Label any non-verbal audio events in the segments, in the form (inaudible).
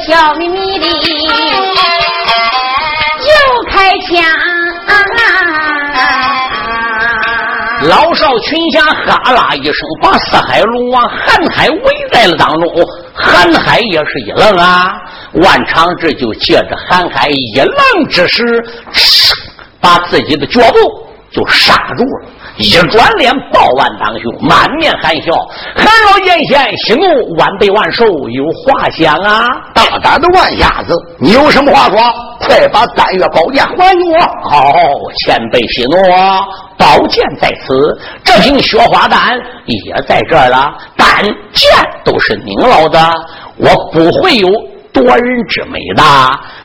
笑眯眯的又开枪。老少群侠哈啦一声，把四海龙王韩海围在了当中。韩海也是一愣啊，万长志就借着韩海一愣之时，把自己的脚步就刹住了。一转脸，抱腕当胸，满面含笑。韩老眼前息怒，晚辈万寿有话讲啊！大胆的万瞎子，你有什么话说？快把丹月宝剑还给我！好，前辈息怒啊，宝剑在此，这瓶雪花丹也在这儿了。丹剑都是您老的，我不会有夺人之美的。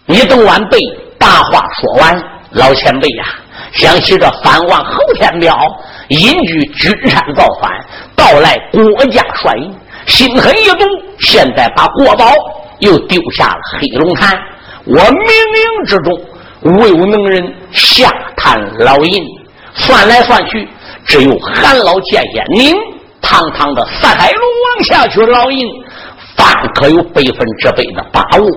你等晚辈把话说完，老前辈呀。想起这藩王侯天彪隐居君山造反，到来国家帅印，心狠一毒，现在把国宝又丢下了黑龙潭。我冥冥之中未有能人下探老尹，算来算去，只有韩老见先您堂堂的四海龙王下去老尹，方可有百分之百的把握。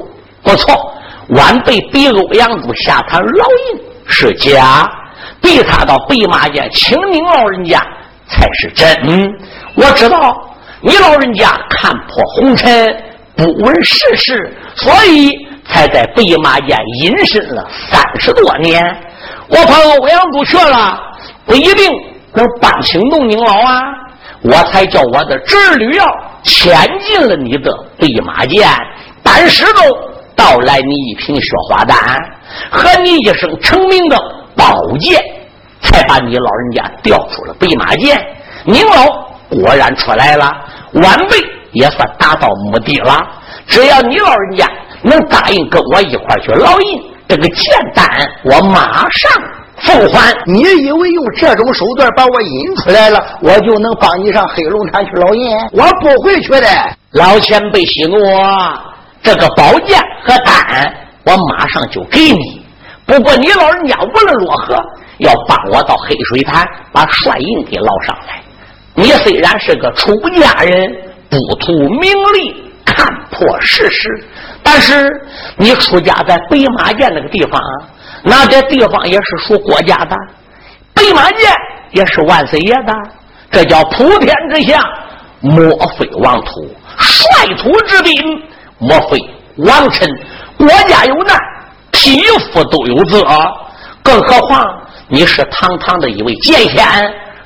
不错，晚辈比欧阳都下探老尹是假。逼他到北马涧请您老人家才是真。我知道你老人家看破红尘，不问世事，所以才在北马涧隐身了三十多年。我怕欧阳都去了，不一定能帮请动您老啊。我才叫我的侄女要潜进了你的北马剑，但是都盗来你一瓶雪花丹，和你一生成名的。宝剑，才把你老人家调出了北马涧。您老果然出来了，晚辈也算达到目的了。只要你老人家能答应跟我一块去捞印，这个剑丹我马上奉还。你以为用这种手段把我引出来了，我就能帮你上黑龙潭去捞印？我不会去的。老前辈息怒，这个宝剑和丹，我马上就给你。不过你老人家无论如何要帮我到黑水潭把帅印给捞上来。你虽然是个出家人，不图名利，看破世事，但是你出家在北马涧那个地方，那这地方也是属国家的，北马涧也是万岁爷的，这叫普天之下莫非王土，率土之滨莫非王臣，国家有难。匹夫都有责，更何况你是堂堂的一位剑仙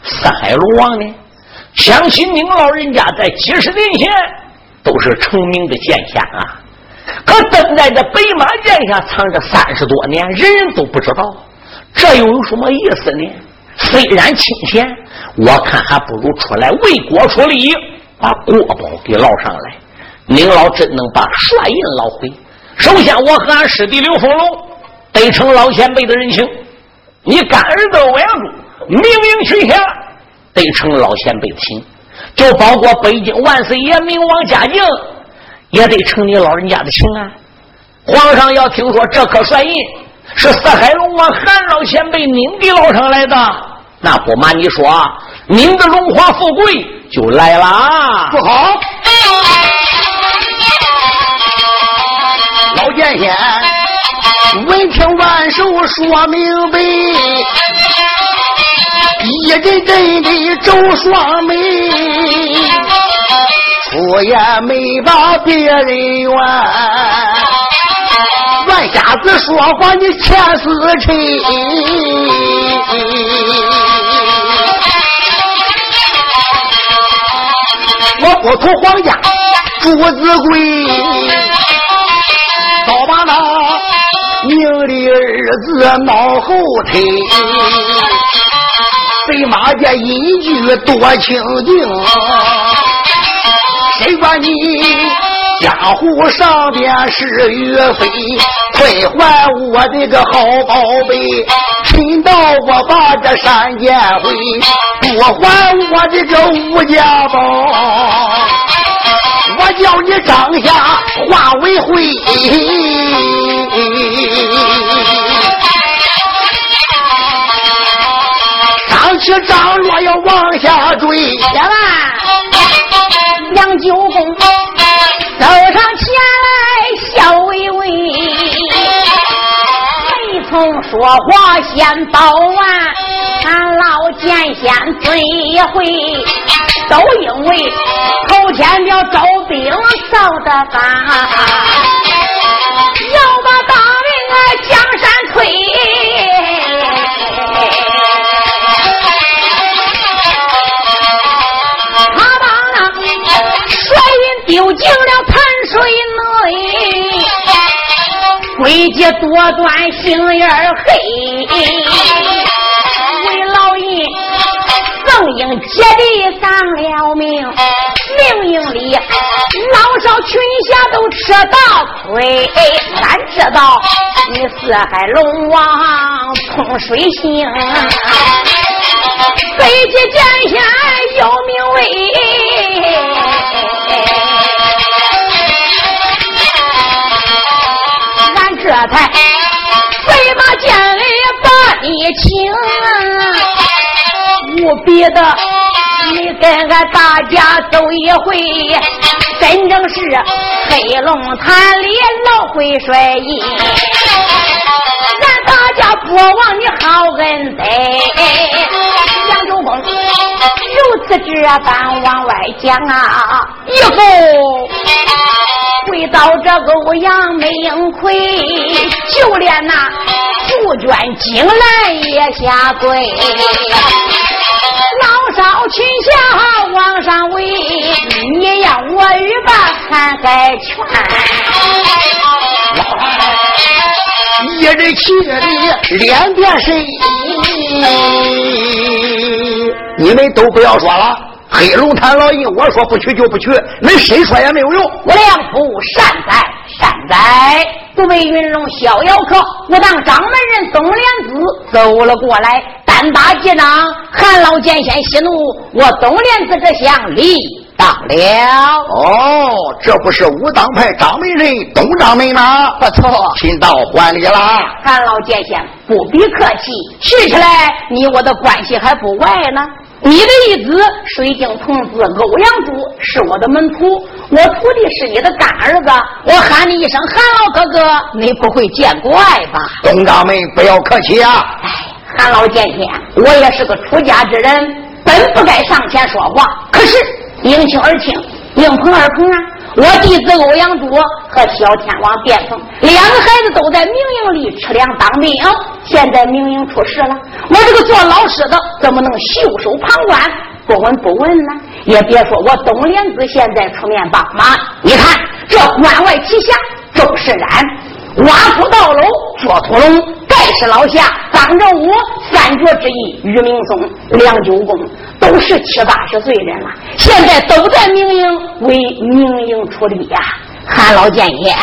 四海龙王呢？相信您老人家在几十年前都是成名的剑仙啊，可登在这白马剑下藏着三十多年，人人都不知道，这又有什么意思呢？虽然清闲，我看还不如出来为国出力，把国宝给捞上来。您老真能把帅印捞回？首先，我和俺师弟刘凤龙得承老前辈的人情；你干儿子欧阳柱明明取下得承老前辈的情，就包括北京万岁爷明王嘉靖也得承你老人家的情啊！皇上要听说这颗帅印是四海龙王韩老前辈您给捞上来的，那不瞒你说，您的荣华富贵就来了。不好！老剑仙闻听万寿说明白，一阵阵的皱双眉，出言没把别人怨。万瞎子说话你欠死沉，我不图皇家朱子贵。早把那命里二字脑后推，飞马家隐居多清净，谁管你江湖上边是与非？快还我的个好宝贝！贫道我把这山涧回，不还我的个吴家宝。我叫你张下化为灰，起张罗要往下追。行吧，杨九公走上前来笑微微，没曾说话先报完，俺老剑仙尊一回，都因为头天叫招兵扫得干，要把大明啊江山推。他把那帅印丢进了潭水内，诡计多端，心眼黑。为老爷正应姐弟丧了命，命营里老少群侠都吃到亏。俺知道你四海龙王通水性，北极剑仙有名为。这才飞马剑里把你请，务必的你跟俺大家走一回，真正是黑龙潭里老会摔印，咱大家不忘你好恩德。杨九公如此这般往外讲啊，以后。回到这个欧阳没应亏，就连那杜鹃金兰也下跪，老少群侠往上围，你呀我与把看海全，一人气的脸变神，你们都不要说了。黑龙潭老爷，我说不去就不去，恁谁说也没有用。我梁父善哉善哉，不为云龙逍遥客。我当掌门人东莲子走了过来，单打结账，韩老剑仙息怒，我东莲子这乡礼当了。哦，这不是武当派掌门人东掌门吗？不错，贫道还礼了。韩老剑仙不必客气，提起来你我的关系还不外呢。你的义子水晶童子欧阳柱是我的门徒，我徒弟是你的干儿子，我喊你一声韩老哥哥，你不会见怪吧？东掌门不要客气啊！哎，韩老剑仙，我也是个出家之人，本不该上前说话，可是应情而亲，应捧而捧啊！我弟子欧阳柱和小天王卞凤两个孩子都在明营里吃粮当兵，现在明营出事了，我这个做老师的怎么能袖手旁观、不闻不问呢？也别说我东莲子现在出面帮忙，你看这关外旗下周世然挖土道楼捉土龙，盖世老侠张正武三绝之一于明松梁九公。都是七八十岁人了，现在都在明营为明营出力呀。韩老见仙，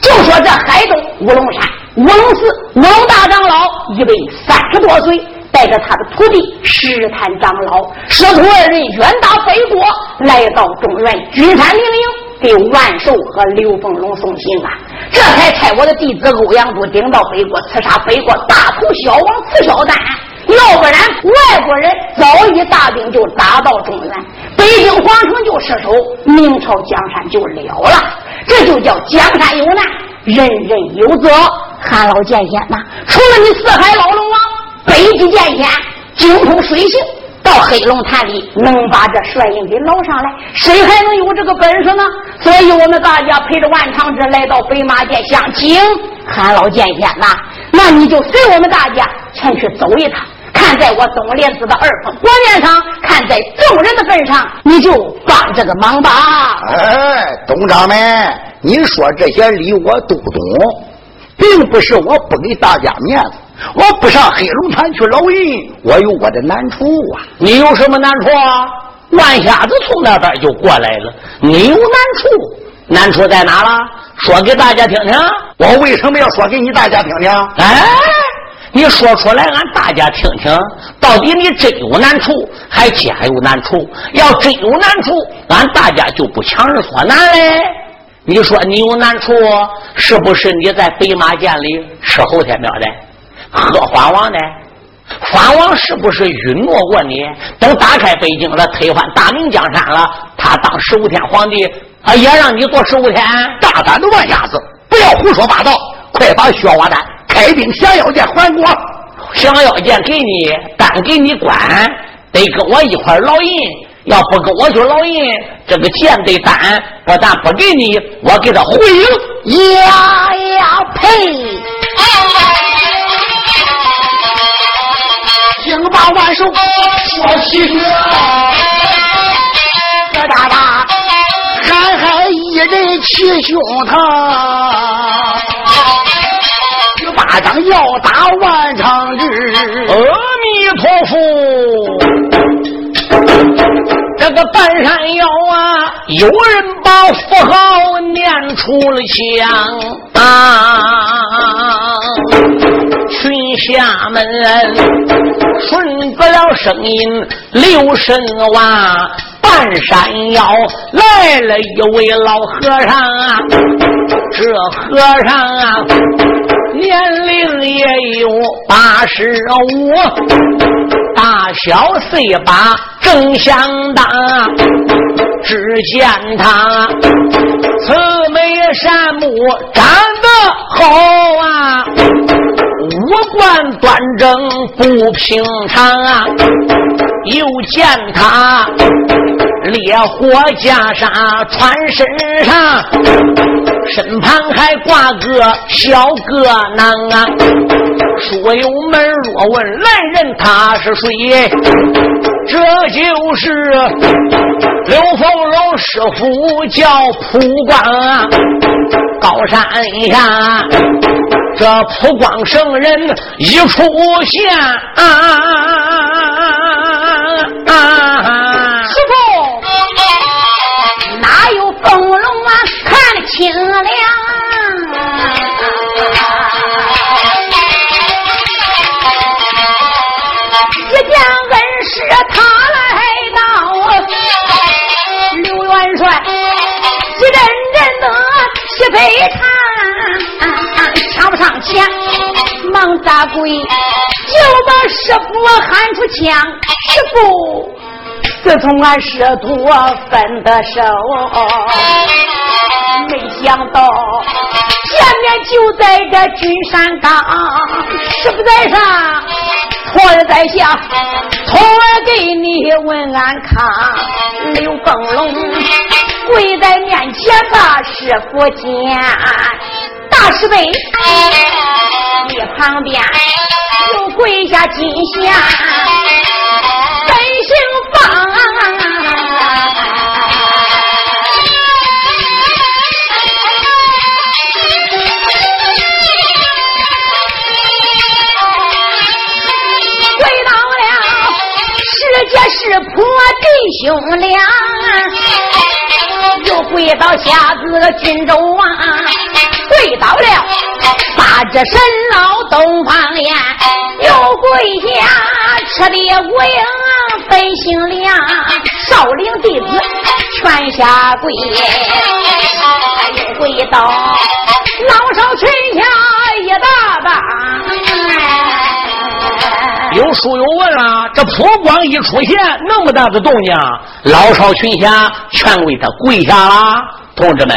就说这海东乌龙山乌龙寺乌龙大长老一位三十多岁，带着他的徒弟石坛长老师徒二人远大北国，来到中原君山明营，给万寿和刘凤龙送信啊。这才差我的弟子欧阳柱顶到北国，刺杀北国大头小王刺小丹。要不然，外国人早已大兵就打到中原，北京皇城就失守，明朝江山就了了。这就叫江山有难，人人有责。韩老剑仙呐，除了你四海老龙王，北极剑仙精通水性，到黑龙潭里能把这帅印给捞上来，谁还能有这个本事呢？所以我们大家陪着万长志来到北马殿相亲韩老剑仙呐，那你就随我们大家前去走一趟。看在我东莲子的二分国面上，看在众人的份上，你就帮这个忙吧。哎，东掌门，你说这些理我都懂，并不是我不给大家面子。我不上黑龙潭去捞人，我有我的难处啊。你有什么难处啊？万瞎子从那边就过来了，你有难处？难处在哪了？说给大家听听。我为什么要说给你大家听听？哎。你说出来，俺大家听听，到底你真有难处，还假有难处？要真有难处，俺大家就不强人所难嘞。你说你有难处，是不是你在北马涧里吃后天庙的，喝花王的，fran 王是不是允诺过你？等打开北京了，推翻大明江山了，他当十五天皇帝啊，也让你做十五天？大胆的万瞎子，不要胡说八道！快把薛花丹开兵降妖剑还我！降妖剑给你，单给你管，得跟我一块劳印。要不跟我去老印，这个剑得单，不但不给你，我给他回应。呀呀呸！听罢万寿说起学，这大大憨憨一人齐胸膛，一巴掌要打万长日。阿弥陀佛，这个半山腰啊，有人把符号念出了响啊。群下们顺不了声音留神哇，半山腰来了一位老和尚啊，这和尚啊年龄也有八十五，大小岁把正相当，只见他慈眉善目，长得好啊。五官端正不平常啊，又见他烈火袈裟穿身上，身旁还挂个小个囊啊。书友们若问来人他是谁，这就是刘凤荣师傅叫普光啊，高山下。这普光圣人一出现，啊师傅哪有风龙啊？看得清亮。一见恩师他来到，刘元帅一阵阵的喜悲叹。忙砸跪，就把师傅喊出枪。师傅，自从俺师徒分的手，没想到见面就在这君山岗。师傅在上，徒儿在下，徒儿给你问安康。刘凤龙跪在面前把师傅见。大师辈，你旁边又跪下金霞，本姓方，跪到了世界是破弟兄俩，又跪到下子荆州啊。跪倒了把这神老东方眼，又跪下吃的无影本姓梁，少领弟子全下跪，又跪到老少群下一大帮。有书友问了：这普光一出现，那么大的动静，老少群侠全为他跪下了，同志们。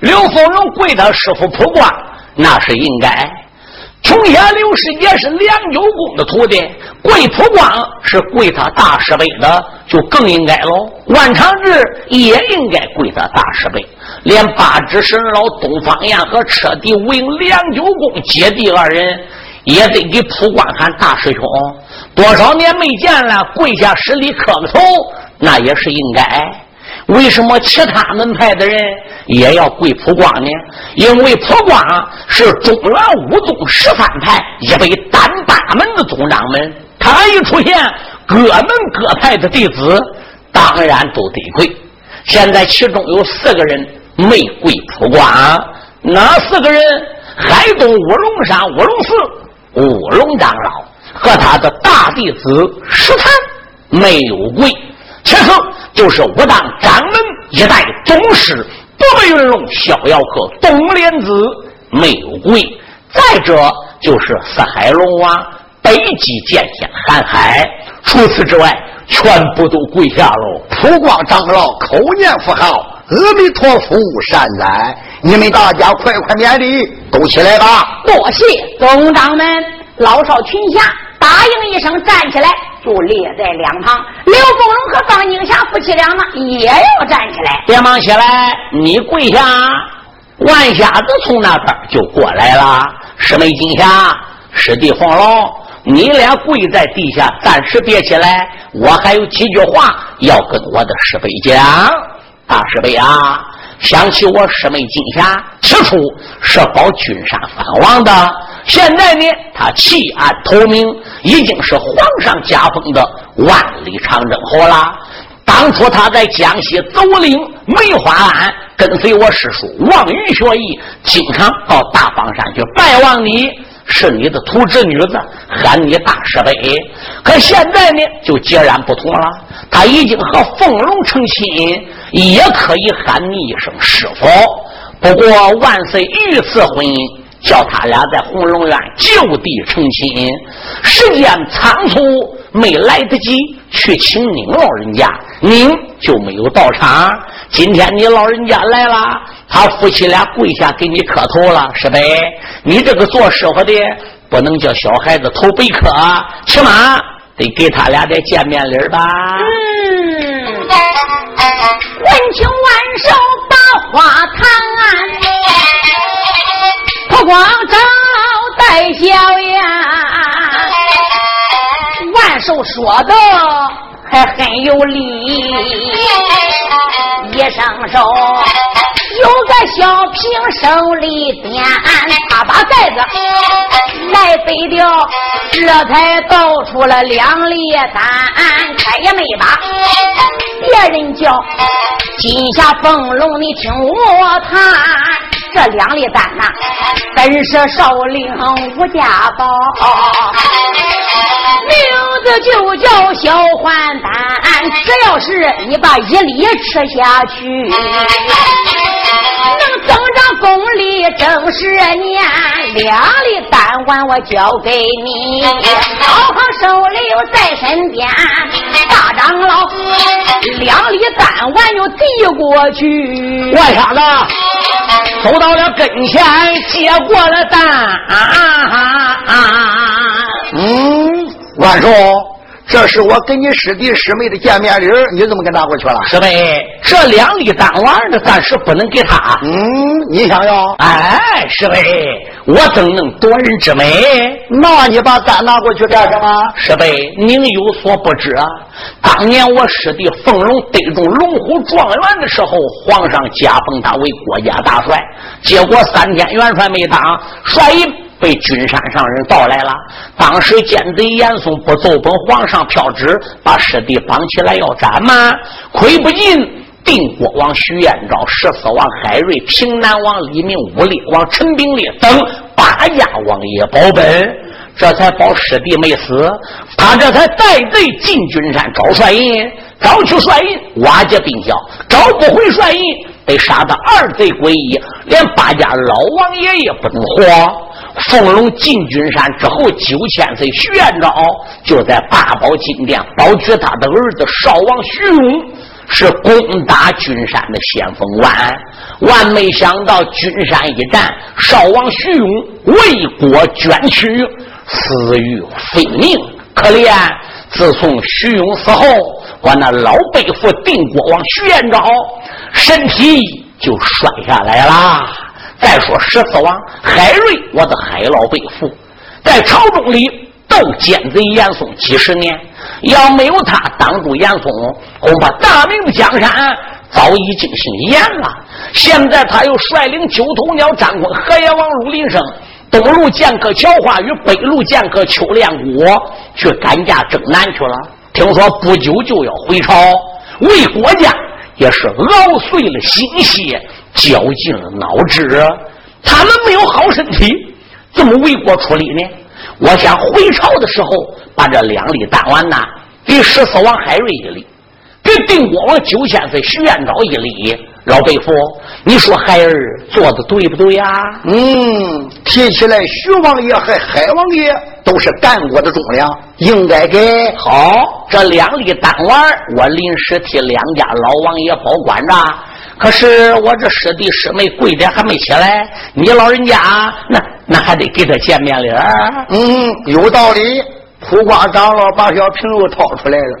刘凤荣跪他师傅普光，那是应该。从前刘世杰是梁九公的徒弟，跪普光是跪他大师辈的，就更应该喽。万长志也应该跪他大师辈，连八指神老东方燕和彻底无影梁九公姐弟二人，也得给普光喊大师兄。多少年没见了，跪下施礼磕个头，那也是应该。为什么其他门派的人也要跪普光呢？因为普光是中原五宗十三派一位单八门的宗长们，他一出现，各门各派的弟子当然都得跪。现在其中有四个人没跪普光，哪四个人？海东五龙山五龙寺五龙长老和他的大弟子石潭没有跪。其次就是武当掌门一代宗师不白云龙逍遥客董莲子没有跪，再者就是四海龙王北极剑仙瀚海。除此之外，全部都跪下喽。普光长老口念佛号，阿弥陀佛，善哉！你们大家快快免礼，都起来吧。多谢总掌门，老少群侠答应一声，站起来就列在两旁。刘凤龙和方景霞夫妻俩呢，也要站起来。连忙起来，你跪下。万瞎子从那边就过来了。师妹金霞，师弟黄龙，你俩跪在地下，暂时别起来。我还有几句话要跟我的师辈讲。大师辈啊，想起我师妹金霞，起初是保君山藩王的，现在呢，他弃暗投明，已经是皇上加封的万里长征侯了。当初他在江西走岭梅花庵跟随我师叔王宇学艺，经常到大方山去拜望你，是你的徒侄女子，喊你大师辈。可现在呢，就截然不同了，他已经和凤龙成亲，也可以喊你一声师傅。不过万岁御赐婚姻。叫他俩在红龙院就地成亲，时间仓促，没来得及去请您老人家，您就没有到场。今天你老人家来了，他夫妻俩跪下给你磕头了，是呗？你这个做师傅的不能叫小孩子头背磕，起码得给他俩点见面礼吧。嗯，问情万寿把花谈。光照带笑呀，(laughs) 万寿说的还很有理。一伸手，有个小瓶手里掂，他把盖子 (laughs) 来背掉，这才倒出了两粒丹，开也没把 (laughs) 别人叫。金下凤龙，你听我谈。这两粒丹呐，本是少林吴家宝，名字就叫小还丹。只要是你把一粒吃下去，增长功力正十年。两粒丹丸我交给你，好好收留在身边。大长老，两粒丹丸就递过去。外傻子。走到了跟前，接过了单。嗯，万寿，这是我跟你师弟师妹的见面礼你怎么给拿过去了？师妹，这两粒丹丸的暂时不能给他。嗯，你想要？哎，师妹，我怎能夺人之美？那你把丹拿过去干什么？师妹，您有所不知啊。当年我师弟凤龙得中龙虎状元的时候，皇上加封他为国家大帅，结果三天元帅没当，帅印被君山上人盗来了。当时奸贼严嵩不奏本皇上票旨，把师弟绑起来要斩吗？亏不尽定国王徐彦昭、十四王海瑞、平南王李明、武烈王陈炳烈等八家王爷保本。这才保师弟没死，他这才带队进军山找帅印，找去帅印瓦解兵校，找不回帅印，被杀的二贼归一，连八家老王爷也不能活。凤龙进军山之后，九千岁徐元昭就在八宝金殿保举他的儿子少王徐勇是攻打君山的先锋官，万没想到君山一战，少王徐勇为国捐躯。死于非命，可怜！自从徐勇死后，我那老背父定国王徐延昭身体就衰下来了。再说十四王海瑞，我的海老背父，在朝中里斗奸贼严嵩几十年，要没有他挡住严嵩，恐怕大明的江山早已经姓严了。现在他又率领九头鸟张坤、河野王陆林生。东路剑客乔化与北路剑客邱连国去赶驾征南去了。听说不久就要回朝，为国家也是熬碎了心血，绞尽了脑汁。他们没有好身体，怎么为国出力呢？我想回朝的时候，把这两粒丹丸呐，给十四王海瑞一粒，给定国王九千岁徐彦昭一粒，老辈夫，你说孩儿做的对不对呀？嗯，提起来，徐王爷和海王爷都是干过的忠良，应该给。好，这两粒丹丸，我临时替两家老王爷保管着。可是我这师弟师妹跪点还没起来，你老人家那那还得给他见面礼嗯，有道理。苦瓜长老把小瓶又掏出来了，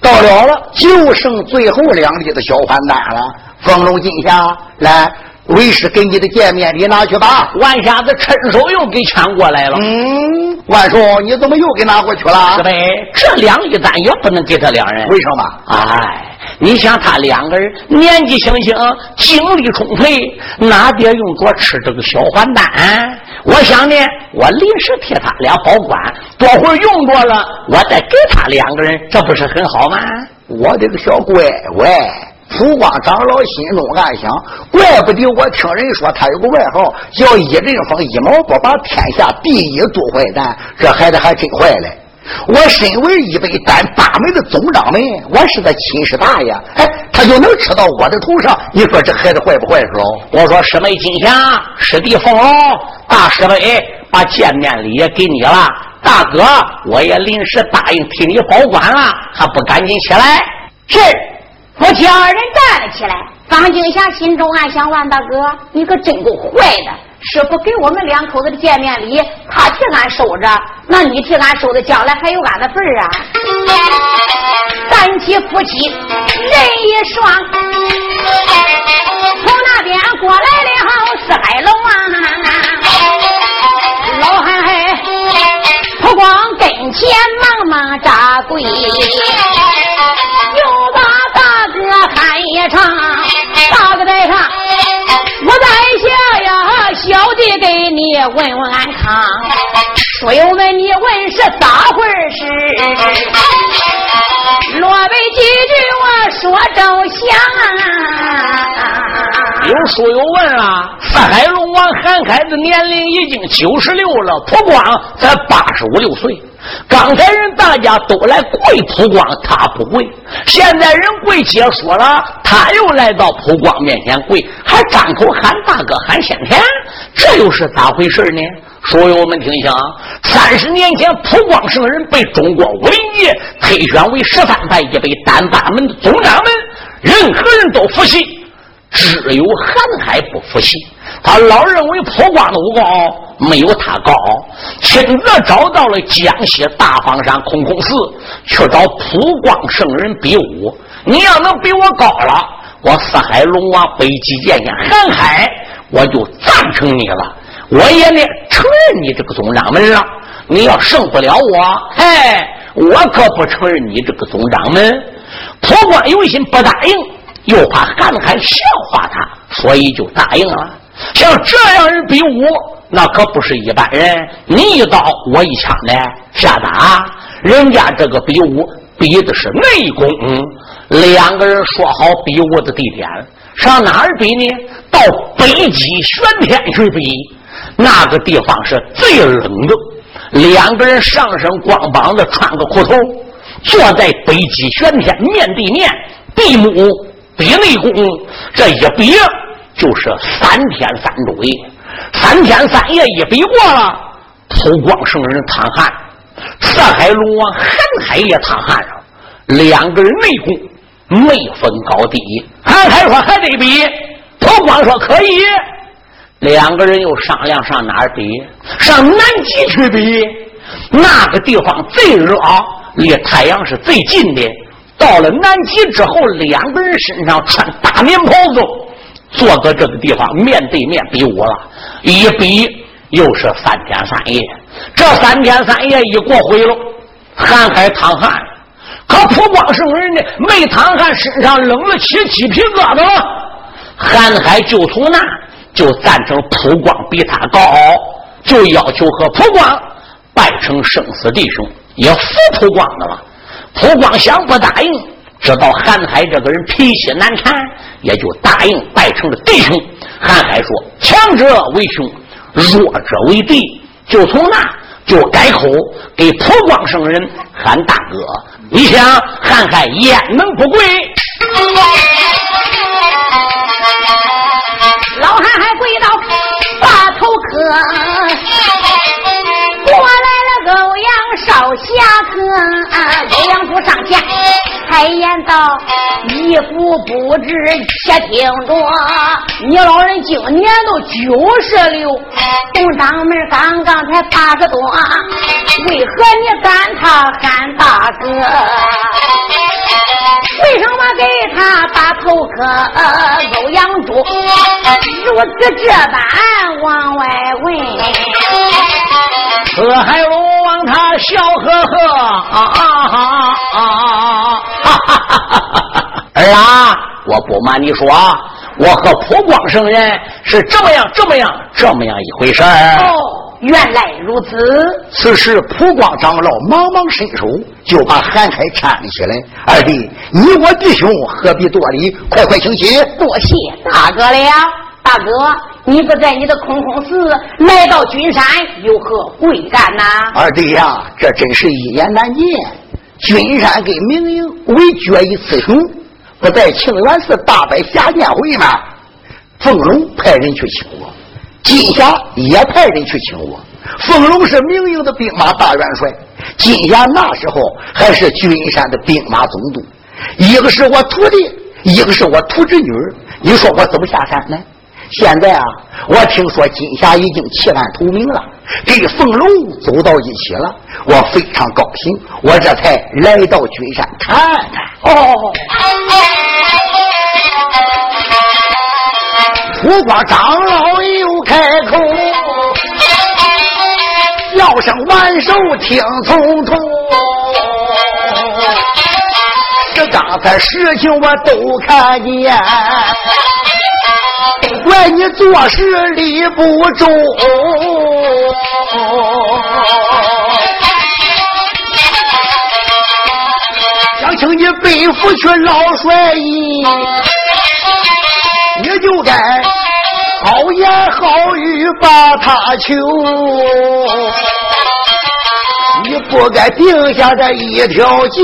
到了了，就剩最后两粒的小还丹了。风龙金霞，来，为师给你的见面礼拿去吧。万瞎子趁手又给抢过来了。嗯，万叔，你怎么又给拿过去了？是呗，这两粒咱也不能给他两人。为什么？哎。你想他两个人年纪轻轻，精力充沛，哪点用着吃这个小还丹？我想呢，我临时替他俩保管，多会儿用着了，我再给他两个人，这不是很好吗？我的个小乖乖，福光长老心中暗想：怪不得我听人说他有个外号叫一阵风，一毛不拔天下第一毒坏蛋，这孩子还真坏嘞。我身为一百单八门的总掌门，我是他亲师大爷，哎，他就能吃到我的头上？你说这孩子坏不坏？是喽？我说师妹金霞，师弟凤龙，大师妹把见面礼也给你了，大哥我也临时答应替你保管了，还不赶紧起来？是，我叫二人站了起来。方金霞心中暗想：万大哥，你可真够坏的。师傅给我们两口子的见面礼，他替俺收着，那你替俺收的，将来还有俺的份儿啊！(laughs) 三妻夫妻人一双，从那边过来了四海龙啊，老汉嘿 (laughs) 不光跟前忙忙扎跪，哥喊一场，大哥在上，我在下呀。小弟给你问问安康，书友们你问是咋回事？落尾几句我说着想。有书友问了，四海龙王韩海的年龄已经九十六了，普光才八十五六岁。刚才人大家都来跪普光，他不跪。现在人跪解说了，他又来到普光面前跪，还张口喊大哥喊先天，这又是咋回事呢？书友们听清，三十年前普光圣人被中国武林界推选为十三派一百单八门的总掌门，任何人都服气。只有韩海不服气，他老认为普光的武功没有他高，亲自找到了江西大方山空空寺，去找普光圣人比武。你要能比我高了，我四海龙王北极剑仙韩海，我就赞成你了，我也呢承认你这个总掌门了。你要胜不了我，嘿，我可不承认你这个总掌门。普光有心不答应。又怕韩海笑话他，所以就答应了。像这样人比武，那可不是一般人。你一刀，我一枪的下打。人家这个比武比的是内功，嗯两个人说好比武的地点，上哪儿比呢？到北极玄天去比。那个地方是最冷的。两个人上身光膀子，穿个裤头，坐在北极玄天面对面，闭目。比内功，这一比就是三天三昼夜，三天三夜一比过了，普光圣人淌汗，四海龙王韩海也淌汗了，两个人内功没分高低。韩海说还得比，普光说可以，两个人又商量上哪儿比？上南极去比，那个地方最热，离太阳是最近的。到了南极之后，两个人身上穿大棉袍子，坐在这个地方面对面比武了。一比又是三天三夜，这三天三夜一过回了，韩海淌汗，可普光圣人呢没淌汗，身上冷了起鸡皮疙瘩了。韩海就从那就赞成普光比他高，就要求和普光拜成生死弟兄，也服普光的了。普光想不答应，知道韩海这个人脾气难缠，也就答应拜成了弟兄。韩海说：“强者为兄，弱者为弟。”就从那就改口给普光圣人喊大哥。你想，韩海焉能不跪？开言道：“义父不知，且听着，你老人今年都九十六，董掌门刚刚才八十多，为何你赶他喊大哥？为什么给他把头磕？欧阳珠如此这般往外问。”四海龙王他笑呵呵，啊啊啊！儿啊，我不瞒你说，我和普光圣人是这么样、这么样、这么样一回事儿。哦，原来如此。此时普光长老忙忙伸手，就把韩开搀了起来。二弟，你我弟兄何必多礼？快快请起。多谢大哥了，大哥。你不在你的空空寺，来到君山有何贵干呐？二弟呀，这真是一言难尽。君山跟明营为决一雌雄，不在清源寺大摆下宴会吗？凤龙派人去请我，金霞也派人去请我。凤龙是明营的兵马大元帅，金霞那时候还是君山的兵马总督。一个是我徒弟，一个是我徒侄女你说我怎么下山呢？现在啊，我听说金霞已经弃暗投明了，跟凤龙走到一起了，我非常高兴，我这才来到君山看看。哦，不光长老又开口，叫声万寿听从从，这刚才事情我都看见。怪你做事理不周，想请你背负去老帅印，你就该好言好语把他求，你不该定下这一条计。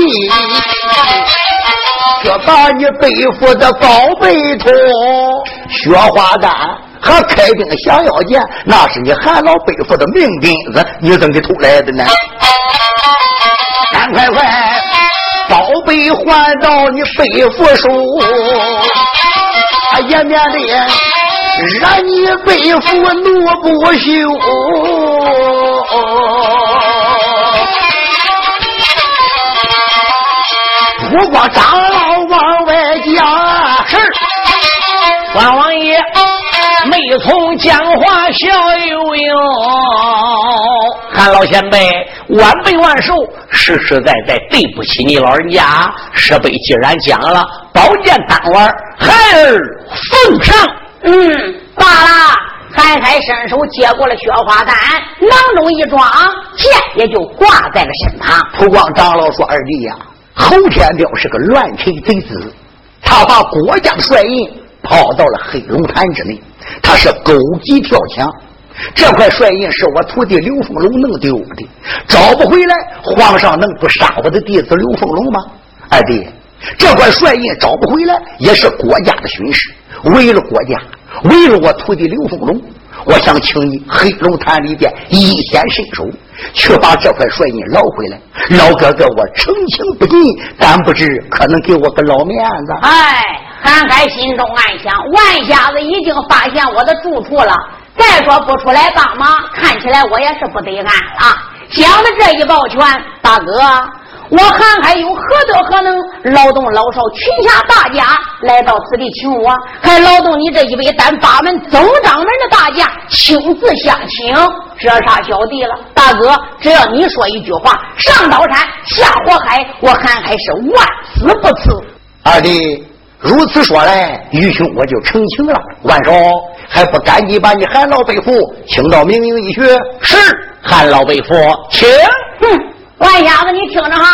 却把你背负的宝贝桶雪花丹和开兵降妖剑，那是你韩老背负的命根子，你怎么给偷来的呢？赶快快，宝贝还到你背负手，也免得让你背负怒不休。(laughs) 不光长老往外讲，是关王爷没从讲话笑悠悠。韩老前辈晚辈万寿，实实在在对不起你老人家。设备既然讲了，宝剑当晚孩儿奉上。嗯，罢了。韩海伸手接过了雪花丹，囊中一装，剑也就挂在了身旁。普光长老说：“二弟呀。”侯天彪是个乱臣贼子，他把国家帅印跑到了黑龙潭之内，他是狗急跳墙。这块帅印是我徒弟刘凤龙弄丢的，找不回来，皇上能不杀我的弟子刘凤龙吗？二弟，这块帅印找不回来，也是国家的损失，为了国家，为了我徒弟刘凤龙。我想请你黑龙潭里边一显身手，去把这块帅印捞回来。老哥哥，我诚情不尽，但不知可能给我个老面子。哎，韩开心中暗想：万瞎子已经发现我的住处了，再说不出来帮忙，看起来我也是不得安了。想着这一抱拳，大哥。我韩还有何德何能劳动老少群侠大家来到此地请我，还劳动你这一位单八门总掌门的大驾亲自相请，这啥小弟了？大哥，只要你说一句话，上刀山下火海，我韩海是万死不辞。二弟如此说来，愚兄我就成情了。万寿还不赶紧把你韩老伯父请到明营一学？是韩老伯父，请。哼。万瞎子，你听着哈，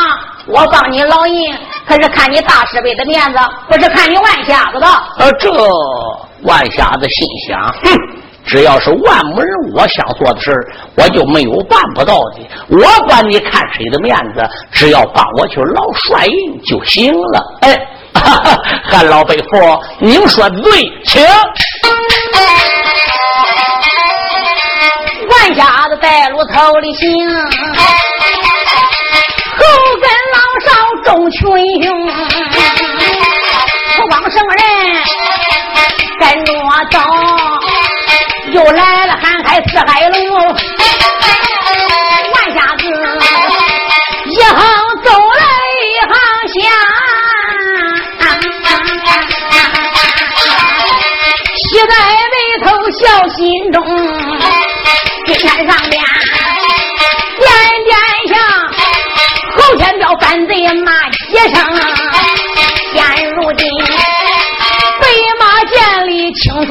我帮你老印，可是看你大师辈的面子，不是看你万瞎子的。呃，这万瞎子心想，哼，只要是万母人我想做的事我就没有办不到的。我管你看谁的面子，只要帮我去捞帅印就行了。哎，(laughs) 哈哈老伯父您说的对请。万家的在路头里行后跟老少众群雄不光什么人跟着我走又来了喊海四海龙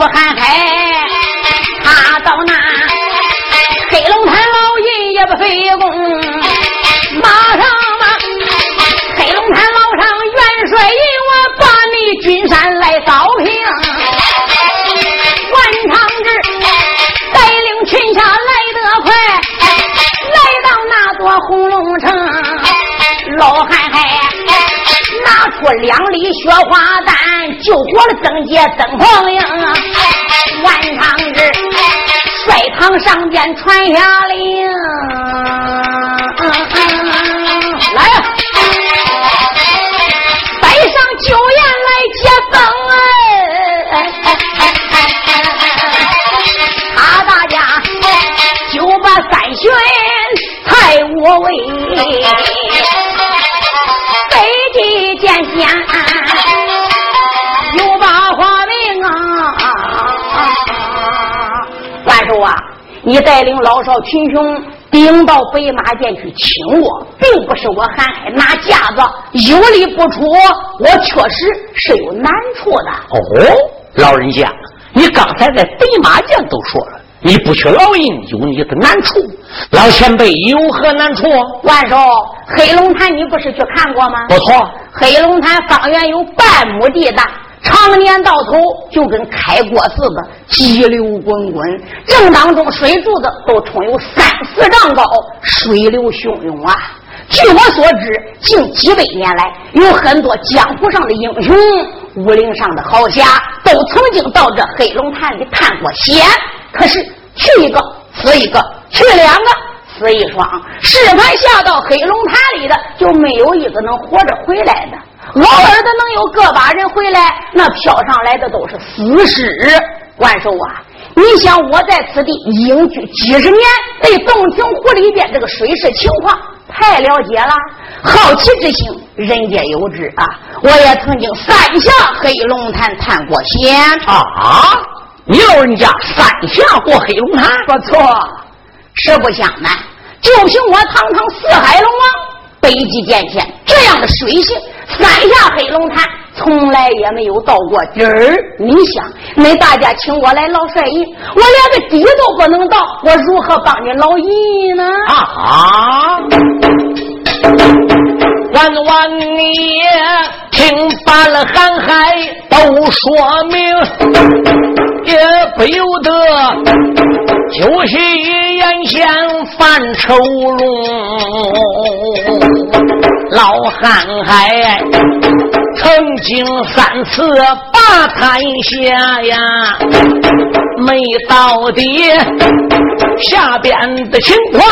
里清楚瀚海，他到那黑龙潭老爷也不费功，出两粒雪花弹，救活了曾杰曾凤英，万长志率堂上边传下令，来呀、摆上酒宴来接风哎！他大家就把三巡太我为你带领老少群雄顶到北马涧去请我，并不是我韩海拿架子有理不出，我确实是有难处的。哦，老人家，你刚才在北马涧都说了，你不去老营有你的难处，老前辈有何难处？万寿，黑龙潭你不是去看过吗？不错，黑龙潭方圆有半亩地大，常年到头就跟开锅似的，激流滚滚。正当中水柱子都冲有三四丈高，水流汹涌啊！据我所知，近几百年来，有很多江湖上的英雄、武林上的豪侠，都曾经到这黑龙潭里探过险。可是去一个死一个，去两个死一双。是凡下到黑龙潭里的，就没有一个能活着回来的。偶尔的能有个把人回来，那飘上来的都是死尸。万寿啊，你想我在此地隐居几十年，对洞庭湖里边这个水势情况太了解了，好奇之心人皆有之啊！我也曾经三下黑龙潭探过险啊！你老人家三下过黑龙潭，不错。实不相瞒，就凭我堂堂四海龙王北极见天这样的水性，三下黑龙潭从来也没有到过底儿。你想，那大家请我来捞帅印，我连个底都不能到，我如何帮你捞印呢？啊！万万你听罢了瀚海都说明，也不由得就是眼前犯愁容。老瀚海曾经三次把台下呀，没到底下边的情况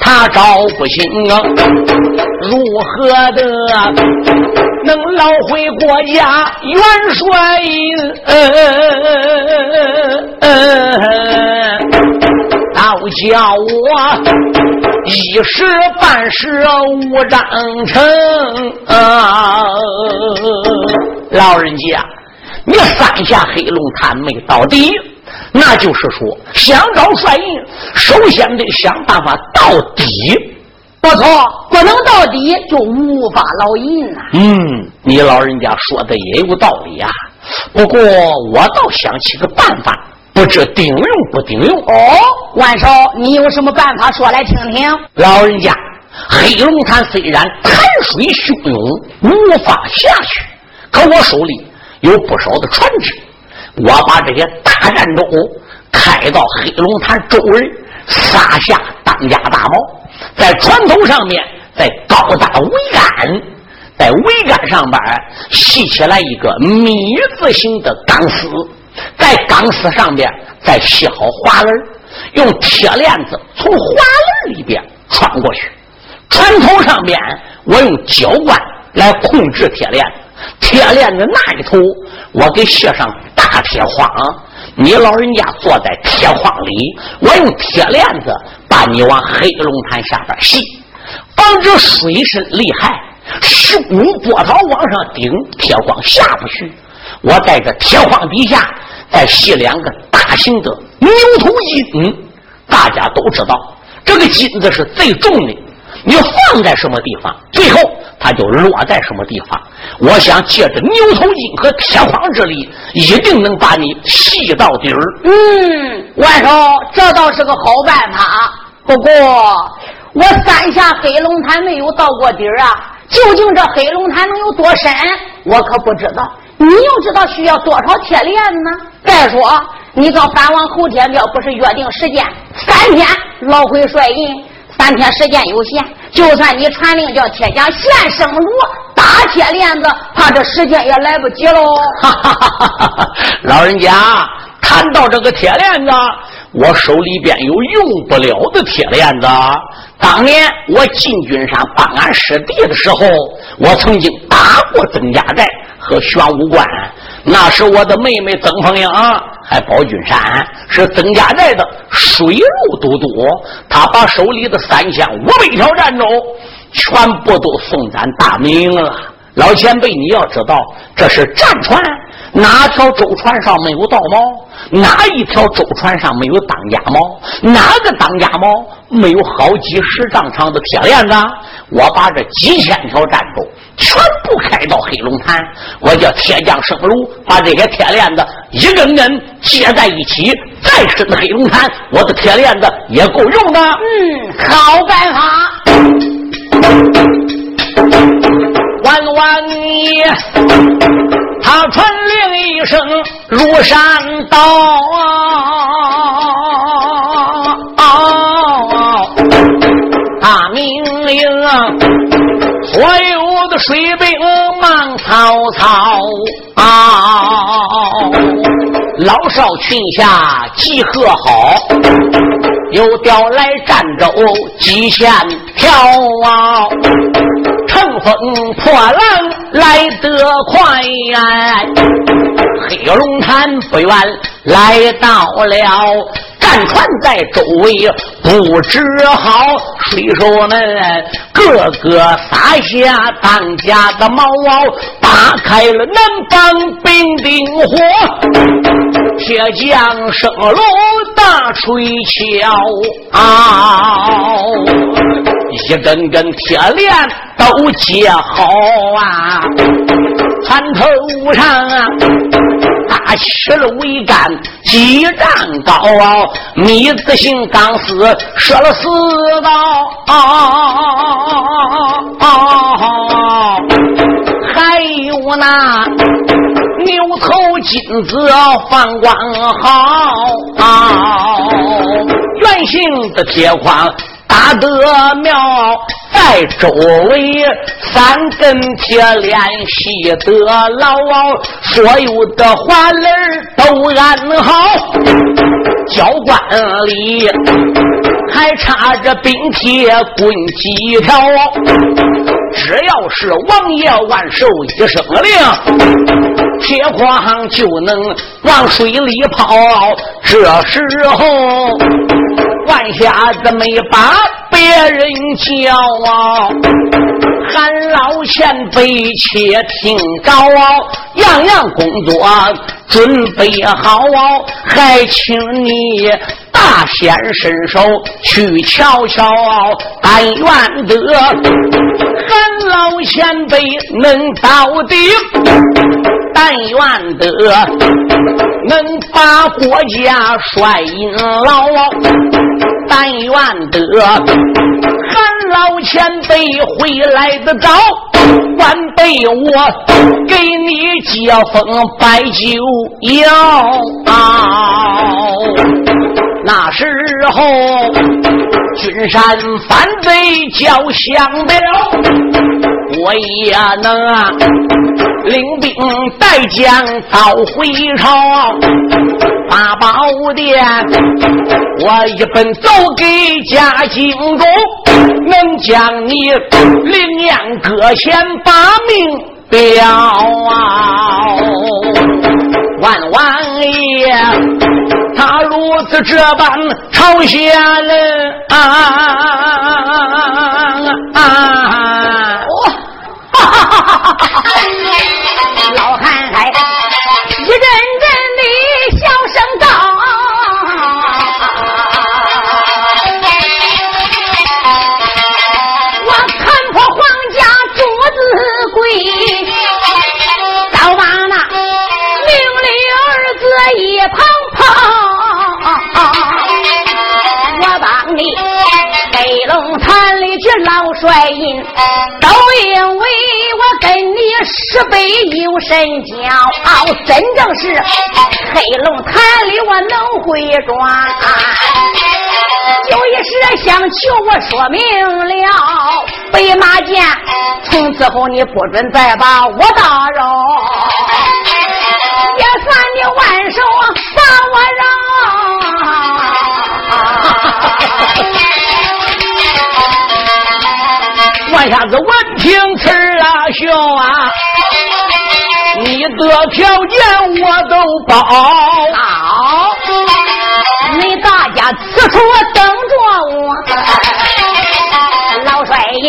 他找不清啊，如何的能捞回国家元帅？呃，要叫我一时半时无章程啊！老人家，你三下黑龙潭没到底。那就是说，想找帅印，首先得想办法到底。不错，不能到底就无法捞银呐、嗯，你老人家说的也有道理啊。不过我倒想起个办法，不知顶用不顶用。哦，万少，你有什么办法说来听听？老人家，黑龙潭虽然潭水汹涌，无法下去，可我手里有不少的船只。我把这些大战舟开到黑龙潭周围，撒下当家大锚，在船头上面再高搭桅杆，在桅杆上边系起来一个米字形的钢丝，在钢丝上边再系好滑轮，用铁链子从滑轮里边穿过去。船头上边我用胶管来控制铁链。铁链子那一头，我给卸上大铁框。你老人家坐在铁框里，我用铁链子把你往黑龙潭下边系，防止水深厉害，十股波涛往上顶，铁框下不去。我在这铁框底下再系两个大型的牛头金，大家都知道，这个金子是最重的。你放在什么地方，最后它就落在什么地方。我想借着牛头金和铁框之力，一定能把你系到底儿。嗯，万寿，这倒是个好办法。不过我三下黑龙潭没有到过底儿啊，究竟这黑龙潭能有多深，我可不知道。你又知道需要多少铁链子呢？再说，你刚返往后天庙不是约定时间三天，老鬼帅印。三天时间有限，就算你传令叫铁匠现生炉打铁链子，怕这时间也来不及喽。哈哈哈老人家，谈到这个铁链子，我手里边有用不了的铁链子。当年我进军山帮俺师弟的时候，我曾经打过曾家寨和玄武关。那是我的妹妹曾凤英，还保军山，是曾家寨的水路都督。他把手里的三千五百条战舟全部都送咱大明了。老前辈，你要知道，这是战船，哪条舟船上没有道锚？哪一条舟船上没有当家锚？哪个当家锚没有好几十丈长的铁链子？我把这几千条战舟。全部开到黑龙潭，我叫铁匠生炉，把这些铁链子一根根接在一起，再伸黑龙潭，我的铁链子也够用的。嗯，好办法。万万你，他传令一声，如山倒啊！水兵忙曹操啊，老少群下集合好，又调来战舟几千条啊，乘风破浪来得快呀，黑龙潭不远来到了。船在周围布置好，水手们个个撒下当家的毛袄，打开了南方兵丁火，铁匠生龙大锤敲啊，一根根铁链都接好啊，船头上啊。打起了桅杆几丈高啊，米字形钢丝射了四道，还有那牛头金子放光好，圆形的铁框。打得庙，在周围三根铁链系得牢，所有的花轮都安好，教官里还插着冰铁棍几条，只要是王爷万寿一声令，铁矿就能往水里跑。这时候。万下子没把别人叫啊，喊老前辈且听着啊，样样工作准备好啊，还请你大显身手去瞧瞧，但愿得喊老前辈能到底，但愿得能把国家帅印牢。但愿得韩老前辈回来的早，晚辈我给你接风摆酒要。那时候君山反贼叫响了，我也能啊领兵带将早回朝，八宝殿，我一本奏给嘉靖公，能将你灵验搁前把命表啊！万王爷，他如此这般朝下人啊啊！哈哈哈哈哈！老神骄傲，真正是黑龙潭里我能回转。有一事想求我说明了，北马剑，从此后你不准再把我打扰，也算你万寿把我饶。(laughs) 万下子闻听此儿啊！兄啊，你的条件我都包。好，你大家此处等着我。老帅爷，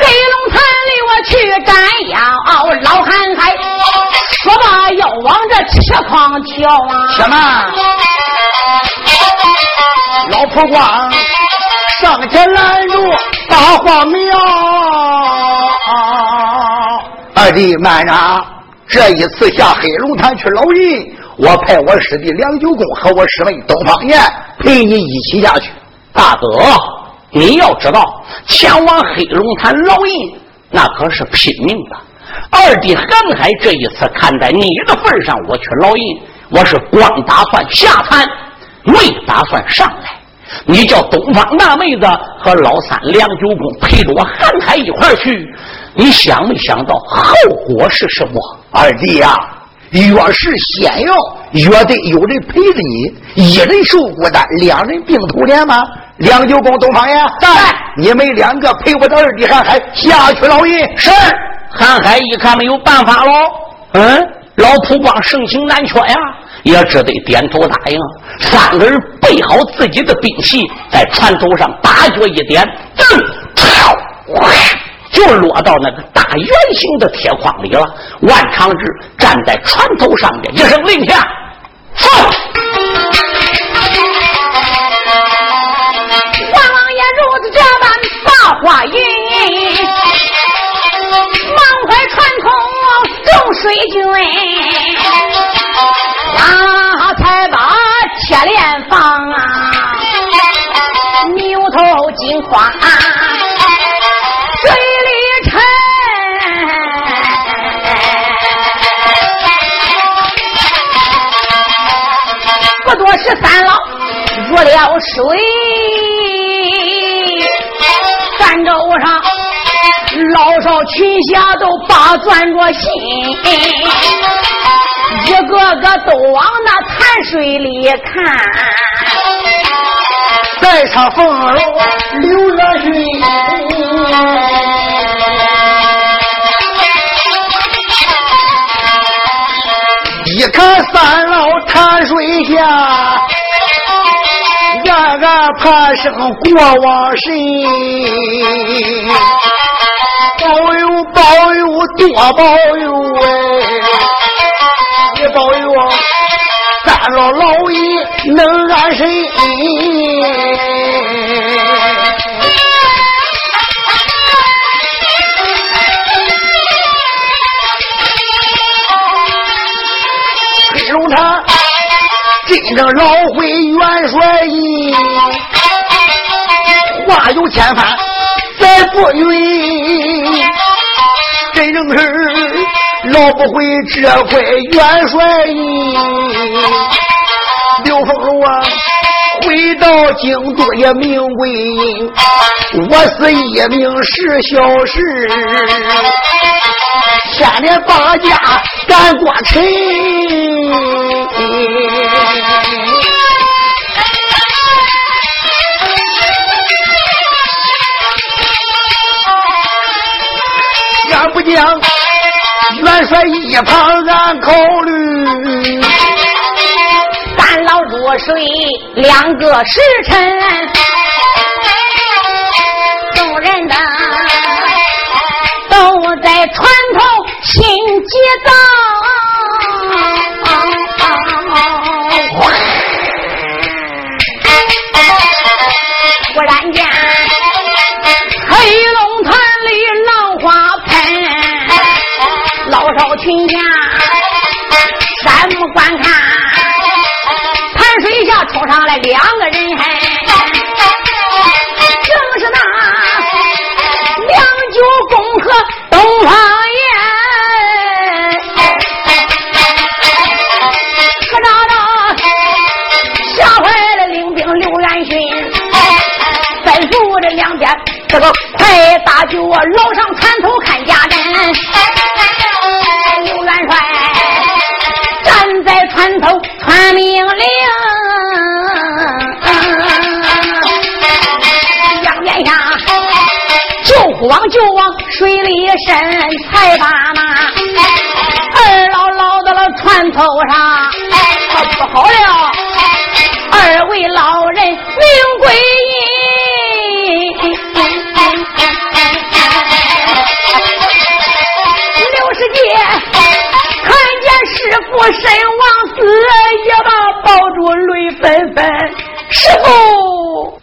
黑龙潭里我去斩妖。老憨憨，说罢要往这铁筐跳啊！什么？老婆光上前拦住大花苗。二弟慢着，这一次下黑龙潭去捞人，我派我师弟梁九公和我师妹东方燕陪你一起下去。大哥，你要知道，前往黑龙潭捞人，那可是拼命的。二弟韩海这一次看在你的份上，我去捞人，我是光打算下潭，没打算上来。你叫东方大妹子和老三梁九公陪着我韩海一块儿去。你想没想到后果是什么？二弟呀，越是险要，越得有人陪着你。一人受孤单，两人并头连吗？梁九公、东方爷，在你们两个陪我的二弟韩海下去捞人。是韩海一看没有办法喽，嗯，老蒲光盛情难却呀，也只得点头答应。三个人备好自己的兵器，在船头上大脚一点，噔，跳，就落到那个大圆形的铁框里了。万长志站在船头上边，一声令下，放。万王爷如此这般把话云，忙快传通众水军，啊才把铁链放啊，牛头金花。十三老入了水，三周上老少群侠都把攥着心，一个个都往那潭水里看，在场风楼流热水。一看三老潭水下，暗暗盼生过往神，保佑保佑多保佑哎！你保佑三老老爷能安身。真正老会元帅意，话有千番，再不允。真正是老不回这块元帅意。刘凤楼啊，回到京都也名归阴，我是一名是小事。千年八家干过臣。不讲，元帅一旁俺考虑。咱老入水两个时辰，众人的都在船头心急躁。两个人，正是那梁九公和东方言，可找到吓坏了领兵刘元勋。吩咐这两边，这个快大酒啊，老上船就往水里伸，才把那二老老到了船头上，不好了，二位老人命归阴。刘世杰看见师傅身亡死，也把抱住泪纷纷。师傅，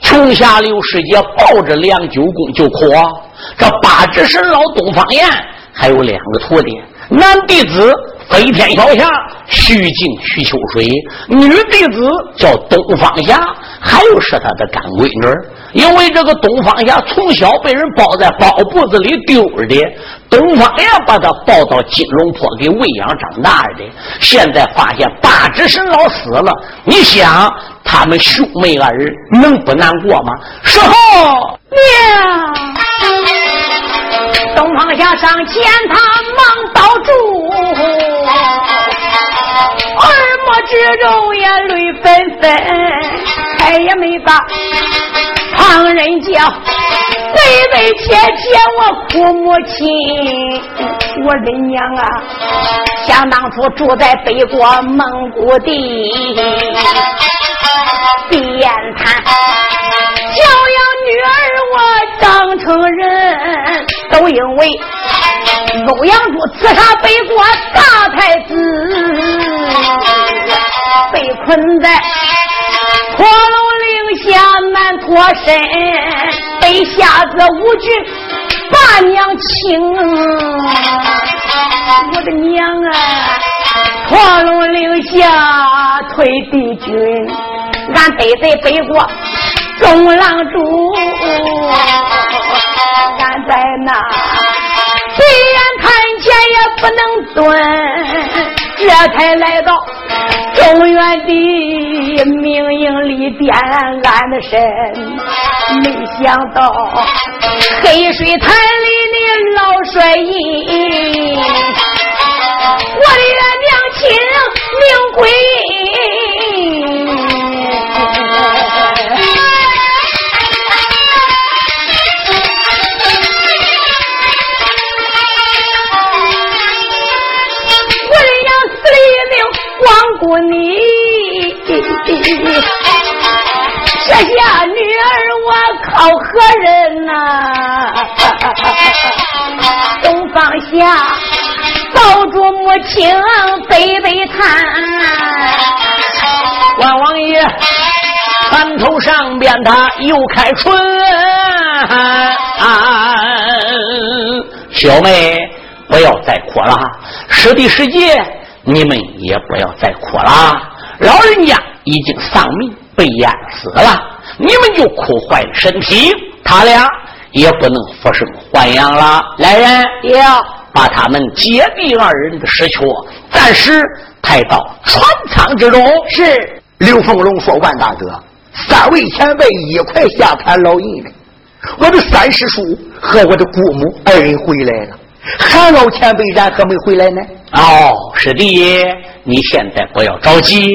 穷下刘世杰抱着梁九公就哭。这八指神老东方燕还有两个徒弟，男弟子飞天小侠徐静、徐秋水，女弟子叫东方霞，还有是他的干闺女。因为这个东方霞从小被人包在包布子里丢的，东方燕把他抱到金龙坡给喂养长大的。现在发现八指神老死了，你想他们兄妹二人能不难过吗？时候娘，东方霞上前，他忙抱住，耳目之中也泪纷纷，开也没把。旁人叫，妹妹切切，我哭母亲，我的娘啊！想当初住在北国蒙古地，边滩，教养女儿我长成人，都因为欧阳柱刺杀北国大太子，被困在破楼。下难脱身，被瞎子吴军把娘亲，我的娘啊！破龙岭下退敌军，俺背在北国中郎主，俺在那虽然看前也不能蹲，这才来到。中原的命营里点俺的身，没想到黑水潭里的老帅印，我的娘亲命归。住母亲悲悲叹。关王爷，船头上边他又开春。小妹，不要再哭了，师弟师姐。你们也不要再哭了，老人家已经丧命，被淹死了，你们就哭坏了身体，他俩也不能复生还阳了。来人，要把他们姐弟二人的尸躯暂时抬到船舱之中。是刘凤龙说：“万大哥，三位前辈一块下谈劳役呢。我的三师叔和我的姑母二人回来了。韩老前辈然何没回来呢？哦，是的，你现在不要着急，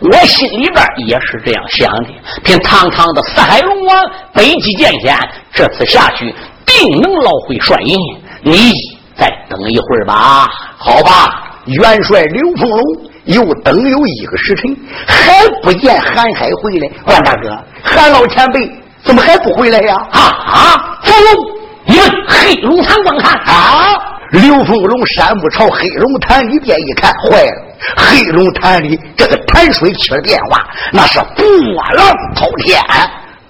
我心里边也是这样想的。凭堂堂的四海龙王北极剑仙，这次下去定能捞回帅印。你再等一会儿吧，好吧。元帅刘凤龙又等有一个时辰，还不见韩海回来。万大哥，韩老前辈怎么还不回来呀？啊啊！凤龙，你们黑龙潭观看啊！刘凤龙山木朝黑龙潭里边一看，坏了！黑龙潭里这个潭水起了变化，那是波浪滔天。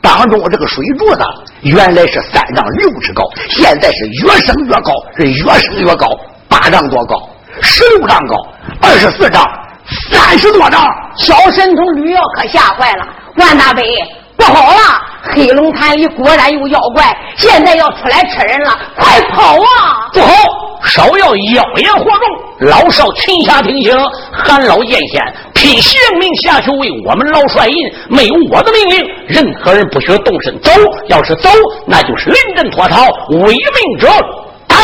当中这个水柱子原来是三丈六尺高，现在是越升越高，是越升越高，八丈多高。十六丈高，二十四丈，三十多丈。小神童吕耀可吓坏了。万大北，不好了！黑龙潭里果然有妖怪，现在要出来吃人了，快跑啊！不好，稍要妖言惑众，老少群下听清，韩老剑仙拼性命下去为我们老帅印，没有我的命令，任何人不许动身。走，要是走，那就是临阵脱逃，违命者斩。